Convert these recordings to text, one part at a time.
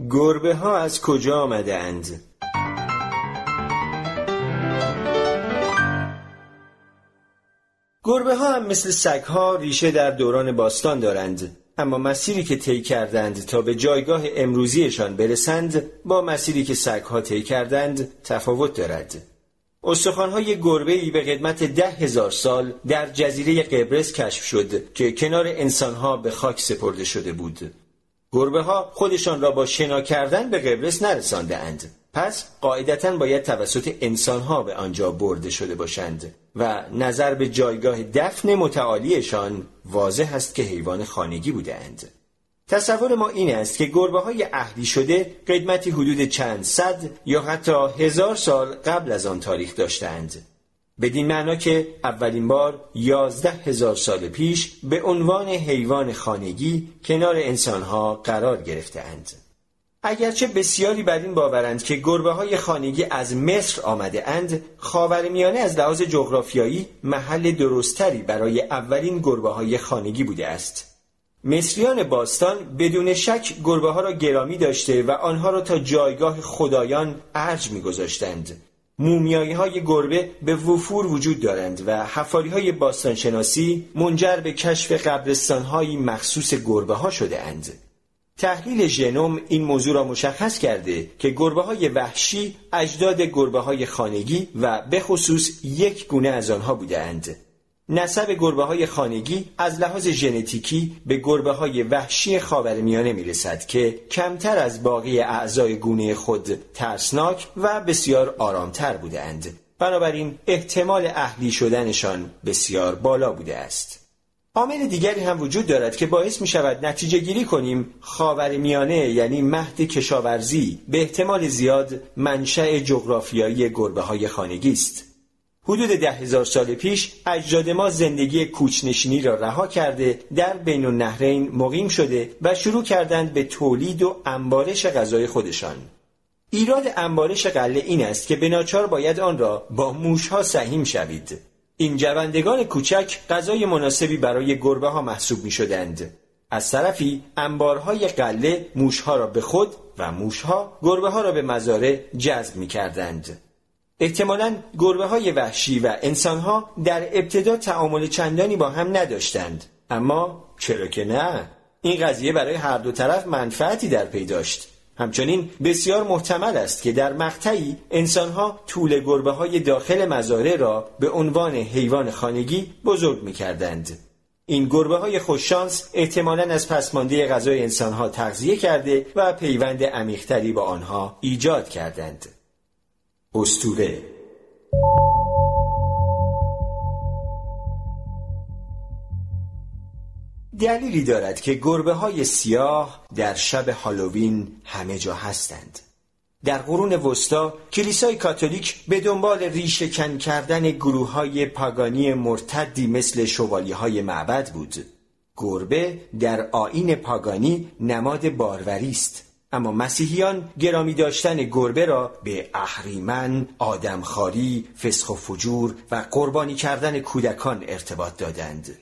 گربه ها از کجا آمده اند؟ گربه ها هم مثل سگ ها ریشه در دوران باستان دارند اما مسیری که طی کردند تا به جایگاه امروزیشان برسند با مسیری که سگ ها طی کردند تفاوت دارد استخوانهای گربه ای به قدمت ده هزار سال در جزیره قبرس کشف شد که کنار انسانها به خاک سپرده شده بود. گربه ها خودشان را با شنا کردن به قبرس نرسانده اند. پس قاعدتا باید توسط انسانها به آنجا برده شده باشند و نظر به جایگاه دفن متعالیشان واضح است که حیوان خانگی بودند. تصور ما این است که گربه های اهلی شده قدمتی حدود چند صد یا حتی هزار سال قبل از آن تاریخ داشتند. بدین معنا که اولین بار یازده هزار سال پیش به عنوان حیوان خانگی کنار انسانها قرار گرفتهاند. اگرچه بسیاری بر این باورند که گربه های خانگی از مصر آمده اند، خاورمیانه از لحاظ جغرافیایی محل درستری برای اولین گربه های خانگی بوده است. مصریان باستان بدون شک گربه ها را گرامی داشته و آنها را تا جایگاه خدایان ارج میگذاشتند. مومیایی های گربه به وفور وجود دارند و حفاری های باستانشناسی منجر به کشف قبرستان های مخصوص گربه ها شده اند. تحلیل ژنوم این موضوع را مشخص کرده که گربه های وحشی اجداد گربه های خانگی و به خصوص یک گونه از آنها بودند. نسب گربه های خانگی از لحاظ ژنتیکی به گربه های وحشی خاورمیانه می رسد که کمتر از باقی اعضای گونه خود ترسناک و بسیار آرامتر بودند. بنابراین احتمال اهلی شدنشان بسیار بالا بوده است. عامل دیگری هم وجود دارد که باعث می شود نتیجه گیری کنیم خاور میانه یعنی مهد کشاورزی به احتمال زیاد منشأ جغرافیایی گربه های خانگی است. حدود ده هزار سال پیش اجداد ما زندگی کوچنشینی را رها کرده در بین النهرین مقیم شده و شروع کردند به تولید و انبارش غذای خودشان. ایراد انبارش قله این است که به ناچار باید آن را با موشها سهیم شوید. این جوندگان کوچک غذای مناسبی برای گربه ها محسوب می شدند. از طرفی انبارهای قله موشها را به خود و موشها گربه ها را به مزارع جذب می کردند. احتمالا گربه های وحشی و انسان ها در ابتدا تعامل چندانی با هم نداشتند اما چرا که نه این قضیه برای هر دو طرف منفعتی در پی داشت همچنین بسیار محتمل است که در مقطعی انسانها طول گربه های داخل مزارع را به عنوان حیوان خانگی بزرگ می کردند. این گربه های خوششانس احتمالا از پسمانده غذای انسانها تغذیه کرده و پیوند عمیقتری با آنها ایجاد کردند. استوره دلیلی دارد که گربه های سیاه در شب هالووین همه جا هستند. در قرون وسطا کلیسای کاتولیک به دنبال ریشه کن کردن گروه های پاگانی مرتدی مثل شوالی های معبد بود. گربه در آین پاگانی نماد باروری است. اما مسیحیان گرامی داشتن گربه را به اهریمن، آدمخواری، فسخ و فجور و قربانی کردن کودکان ارتباط دادند.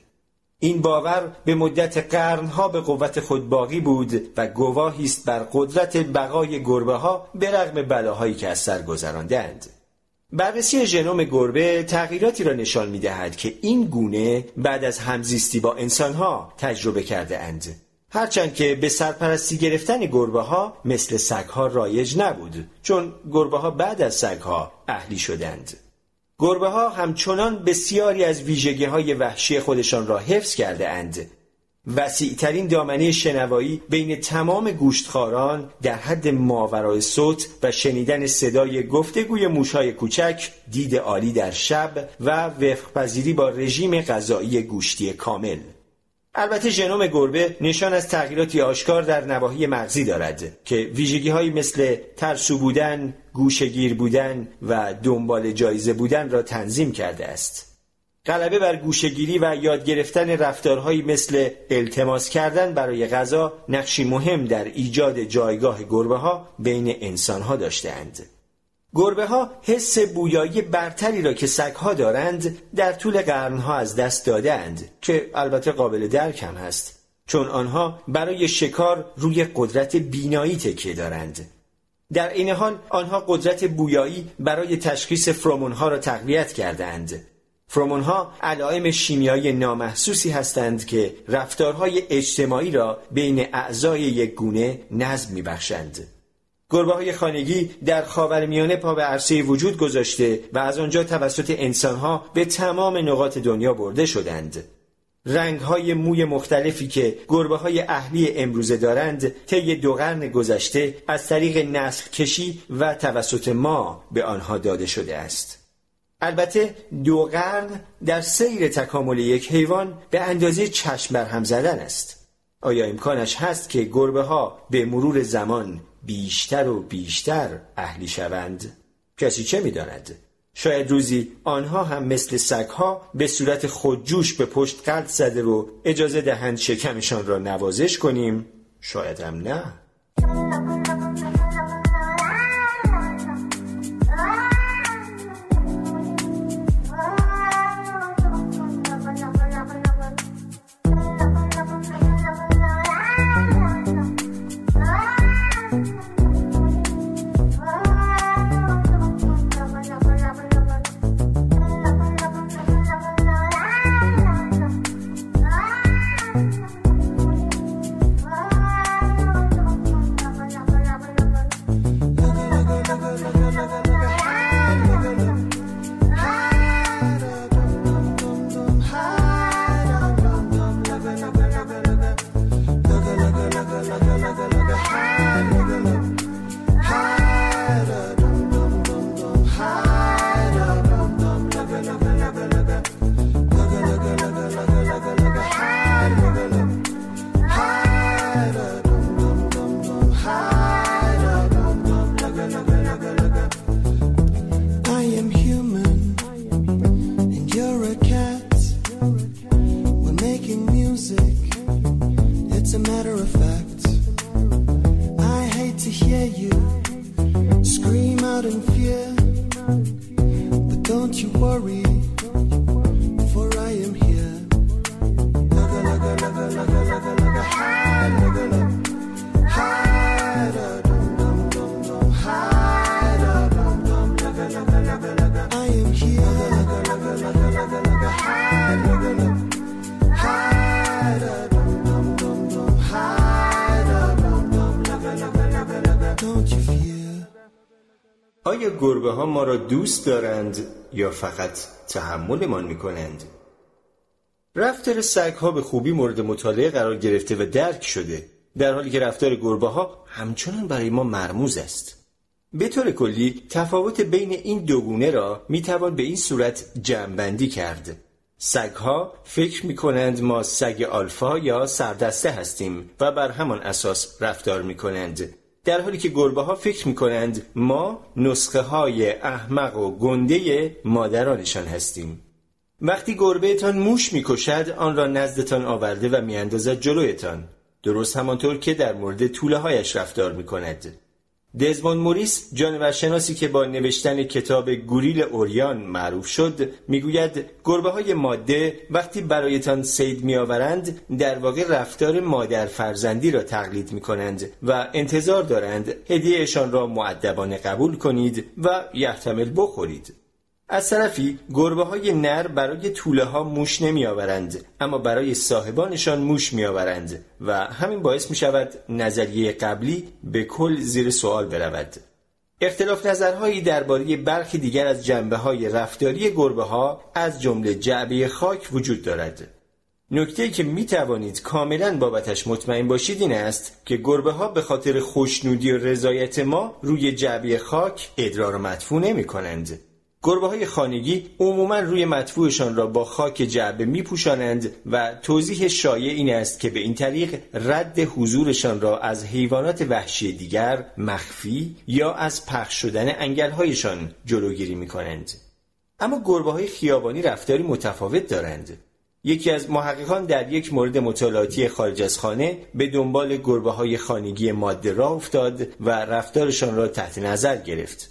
این باور به مدت قرنها به قوت خود باقی بود و گواهی است بر قدرت بقای گربه ها به رغم بلاهایی که از سر گذراندند. بررسی ژنوم گربه تغییراتی را نشان می دهد که این گونه بعد از همزیستی با انسانها تجربه کرده اند. هرچند که به سرپرستی گرفتن گربه ها مثل سگ ها رایج نبود چون گربه ها بعد از سگ ها اهلی شدند. گربه ها همچنان بسیاری از ویژگی های وحشی خودشان را حفظ کرده اند. وسیعترین دامنه شنوایی بین تمام گوشتخاران در حد ماورای صوت و شنیدن صدای گفتگوی موشهای کوچک دید عالی در شب و وفقپذیری با رژیم غذایی گوشتی کامل البته ژنوم گربه نشان از تغییراتی آشکار در نواحی مغزی دارد که ویژگی هایی مثل ترسو بودن، گوشگیر بودن و دنبال جایزه بودن را تنظیم کرده است. غلبه بر گوشگیری و یاد گرفتن رفتارهایی مثل التماس کردن برای غذا نقشی مهم در ایجاد جایگاه گربه ها بین انسان ها داشتهاند. گربه ها حس بویایی برتری را که سگ ها دارند در طول قرنها از دست دادند که البته قابل درک هم هست. چون آنها برای شکار روی قدرت بینایی تکیه دارند. در این حال آنها قدرت بویایی برای تشخیص فرمونها را تقویت کردند فرمونها علائم شیمیایی نامحسوسی هستند که رفتارهای اجتماعی را بین اعضای یک گونه نظم میبخشند. گربه های خانگی در خاورمیانه پا به عرصه وجود گذاشته و از آنجا توسط انسانها به تمام نقاط دنیا برده شدند. رنگ های موی مختلفی که گربه های اهلی امروزه دارند طی دو قرن گذشته از طریق نسل کشی و توسط ما به آنها داده شده است. البته دو قرن در سیر تکامل یک حیوان به اندازه چشم بر هم زدن است. آیا امکانش هست که گربه ها به مرور زمان بیشتر و بیشتر اهلی شوند؟ کسی چه می‌داند؟ شاید روزی آنها هم مثل سگها به صورت خودجوش به پشت قلب زده و اجازه دهند شکمشان را نوازش کنیم شاید هم نه گربه ها ما را دوست دارند یا فقط تحملمان می کنند؟ رفتار سگ ها به خوبی مورد مطالعه قرار گرفته و درک شده در حالی که رفتار گربه ها همچنان برای ما مرموز است. به طور کلی تفاوت بین این دو گونه را می توان به این صورت جمعبندی کرد. سگ ها فکر می کنند ما سگ آلفا یا سردسته هستیم و بر همان اساس رفتار می کنند در حالی که گربه ها فکر می کنند ما نسخه های احمق و گنده مادرانشان هستیم. وقتی گربه تان موش می کشد آن را نزدتان آورده و می اندازد جلویتان. درست همانطور که در مورد طوله هایش رفتار می کند دزمون موریس جانورشناسی که با نوشتن کتاب گوریل اوریان معروف شد می‌گوید گربه های ماده وقتی برایتان سید میآورند در واقع رفتار مادر فرزندی را تقلید می کنند و انتظار دارند هدیهشان را معدبانه قبول کنید و یحتمل بخورید. از طرفی گربه های نر برای طوله ها موش نمی آورند اما برای صاحبانشان موش می آورند و همین باعث می شود نظریه قبلی به کل زیر سوال برود. اختلاف نظرهایی درباره برخی دیگر از جنبه های رفتاری گربه ها از جمله جعبه خاک وجود دارد. نکته که می توانید کاملا بابتش مطمئن باشید این است که گربه ها به خاطر خوشنودی و رضایت ما روی جعبه خاک ادرار و مدفوع نمی کنند گربه های خانگی عموما روی مدفوعشان را با خاک جعبه می پوشانند و توضیح شایع این است که به این طریق رد حضورشان را از حیوانات وحشی دیگر مخفی یا از پخش شدن انگلهایشان جلوگیری می کنند. اما گربه های خیابانی رفتاری متفاوت دارند. یکی از محققان در یک مورد مطالعاتی خارج از خانه به دنبال گربه های خانگی ماده را افتاد و رفتارشان را تحت نظر گرفت.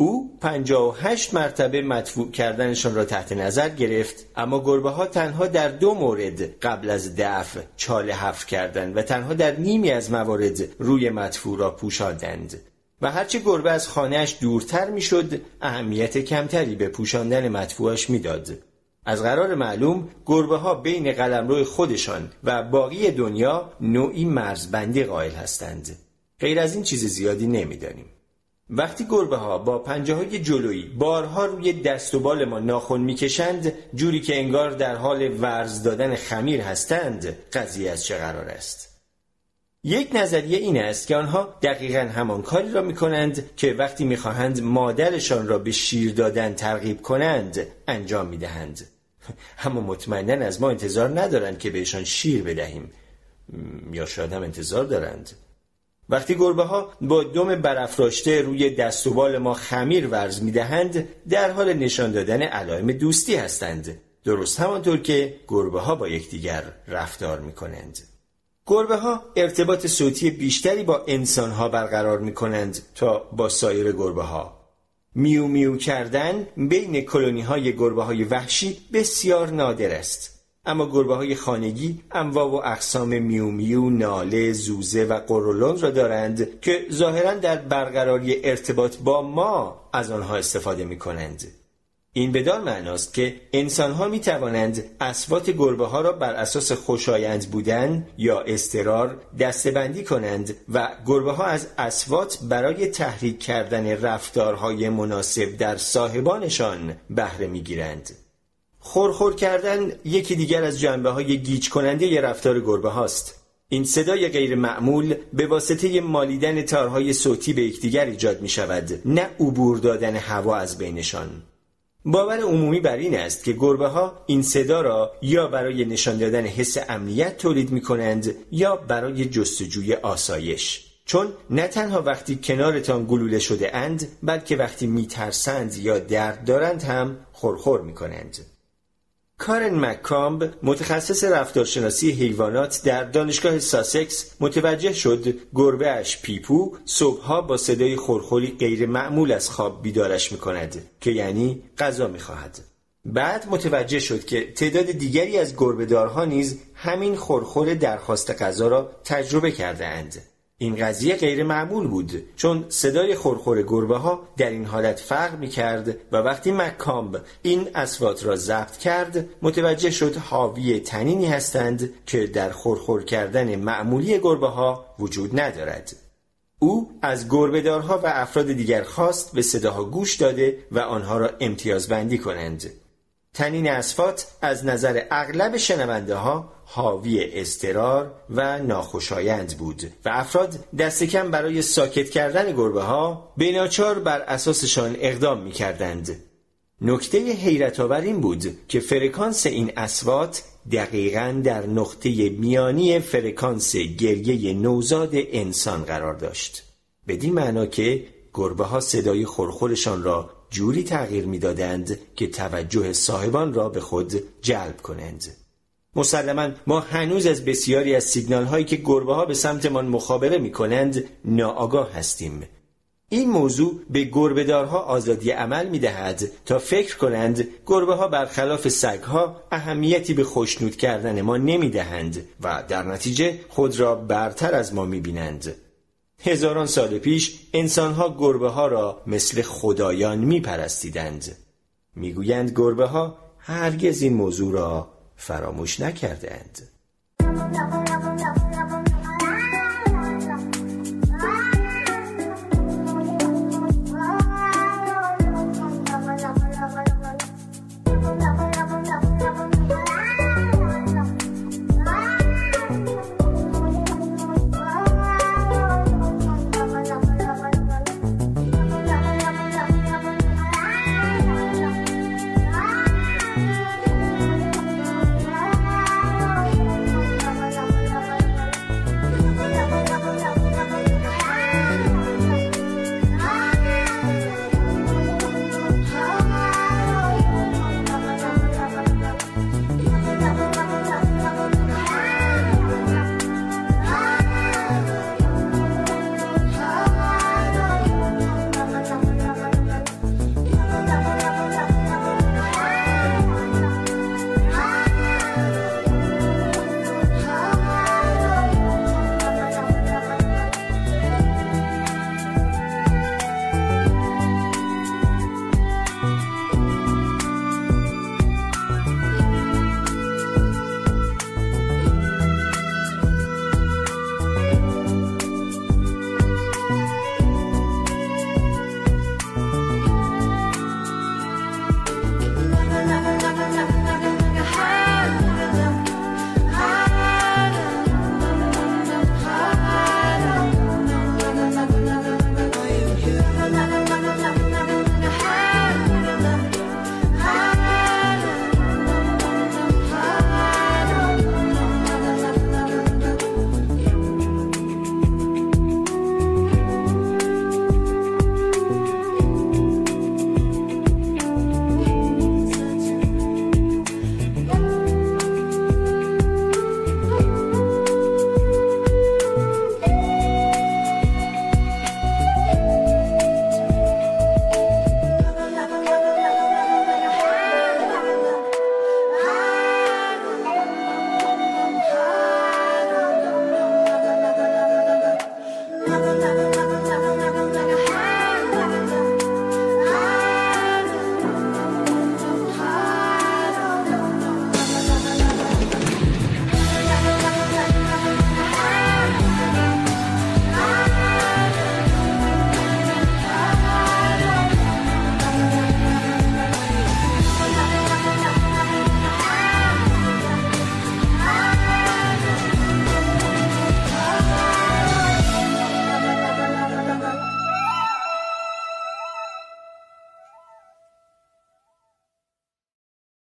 او 58 مرتبه مدفوع کردنشان را تحت نظر گرفت اما گربه ها تنها در دو مورد قبل از دفع چاله حفر کردند و تنها در نیمی از موارد روی مدفوع را پوشاندند. و هرچه گربه از خانهش دورتر می‌شد اهمیت کمتری به پوشاندن مدفوعش می‌داد. از قرار معلوم گربه ها بین قلمرو خودشان و باقی دنیا نوعی مرزبندی قائل هستند. غیر از این چیز زیادی نمی‌دانیم. وقتی گربه ها با پنجه های جلویی بارها روی دست و بال ما ناخن می‌کشند جوری که انگار در حال ورز دادن خمیر هستند قضیه از چه قرار است؟ یک نظریه این است که آنها دقیقا همان کاری را می کنند که وقتی می‌خواهند مادرشان را به شیر دادن ترغیب کنند انجام می دهند. اما مطمئنا از ما انتظار ندارند که بهشان شیر بدهیم. یا شاید هم انتظار دارند. وقتی گربه ها با دم برافراشته روی دست و بال ما خمیر ورز می دهند در حال نشان دادن علائم دوستی هستند. درست همانطور که گربه ها با یکدیگر رفتار می کنند گربه ها ارتباط صوتی بیشتری با انسان ها برقرار می کنند تا با سایر گربه ها میو میو کردن بین کلونی های گربه های وحشی بسیار نادر است. اما گربه های خانگی انواع و اقسام میو میو، ناله، زوزه و قرولون را دارند که ظاهرا در برقراری ارتباط با ما از آنها استفاده می کنند. این بدان معناست که انسانها می توانند اسوات گربه ها را بر اساس خوشایند بودن یا استرار دستبندی کنند و گربه ها از اسوات برای تحریک کردن رفتارهای مناسب در صاحبانشان بهره می گیرند. خورخور کردن یکی دیگر از جنبه های گیج کننده ی رفتار گربه هاست. این صدای غیر معمول به واسطه مالیدن تارهای صوتی به یکدیگر ایجاد می شود نه عبور دادن هوا از بینشان باور عمومی بر این است که گربه ها این صدا را یا برای نشان دادن حس امنیت تولید می کنند یا برای جستجوی آسایش چون نه تنها وقتی کنارتان گلوله شده اند بلکه وقتی میترسند یا درد دارند هم خورخور می کنند. کارن مکامب متخصص رفتارشناسی حیوانات در دانشگاه ساسکس متوجه شد گربه اش پیپو صبحها با صدای خورخوری غیر معمول از خواب بیدارش می‌کند که یعنی غذا می‌خواهد. بعد متوجه شد که تعداد دیگری از گربهدارها نیز همین خورخور درخواست غذا را تجربه کرده اند این قضیه غیر معمول بود چون صدای خورخور گربه ها در این حالت فرق می کرد و وقتی مکامب این اسوات را ضبط کرد متوجه شد حاوی تنینی هستند که در خورخور کردن معمولی گربه ها وجود ندارد. او از گربهدارها و افراد دیگر خواست به صداها گوش داده و آنها را امتیازبندی کنند. تنین اسفات از نظر اغلب شنونده ها حاوی استرار و ناخوشایند بود و افراد دست کم برای ساکت کردن گربه ها بیناچار بر اساسشان اقدام می کردند. نکته حیرت آور این بود که فرکانس این اسوات دقیقا در نقطه میانی فرکانس گریه نوزاد انسان قرار داشت بدین معنا که گربه ها صدای خورخورشان را جوری تغییر می‌دادند که توجه صاحبان را به خود جلب کنند مسلما ما هنوز از بسیاری از سیگنال هایی که گربه ها به سمتمان مخابره می کنند ناآگاه هستیم این موضوع به گربهدارها آزادی عمل می دهد تا فکر کنند گربه ها برخلاف سگ ها اهمیتی به خوشنود کردن ما نمی دهند و در نتیجه خود را برتر از ما می بینند. هزاران سال پیش انسانها گربه ها را مثل خدایان می پرستیدند. می گویند گربه ها هرگز این موضوع را فراموش نکردند.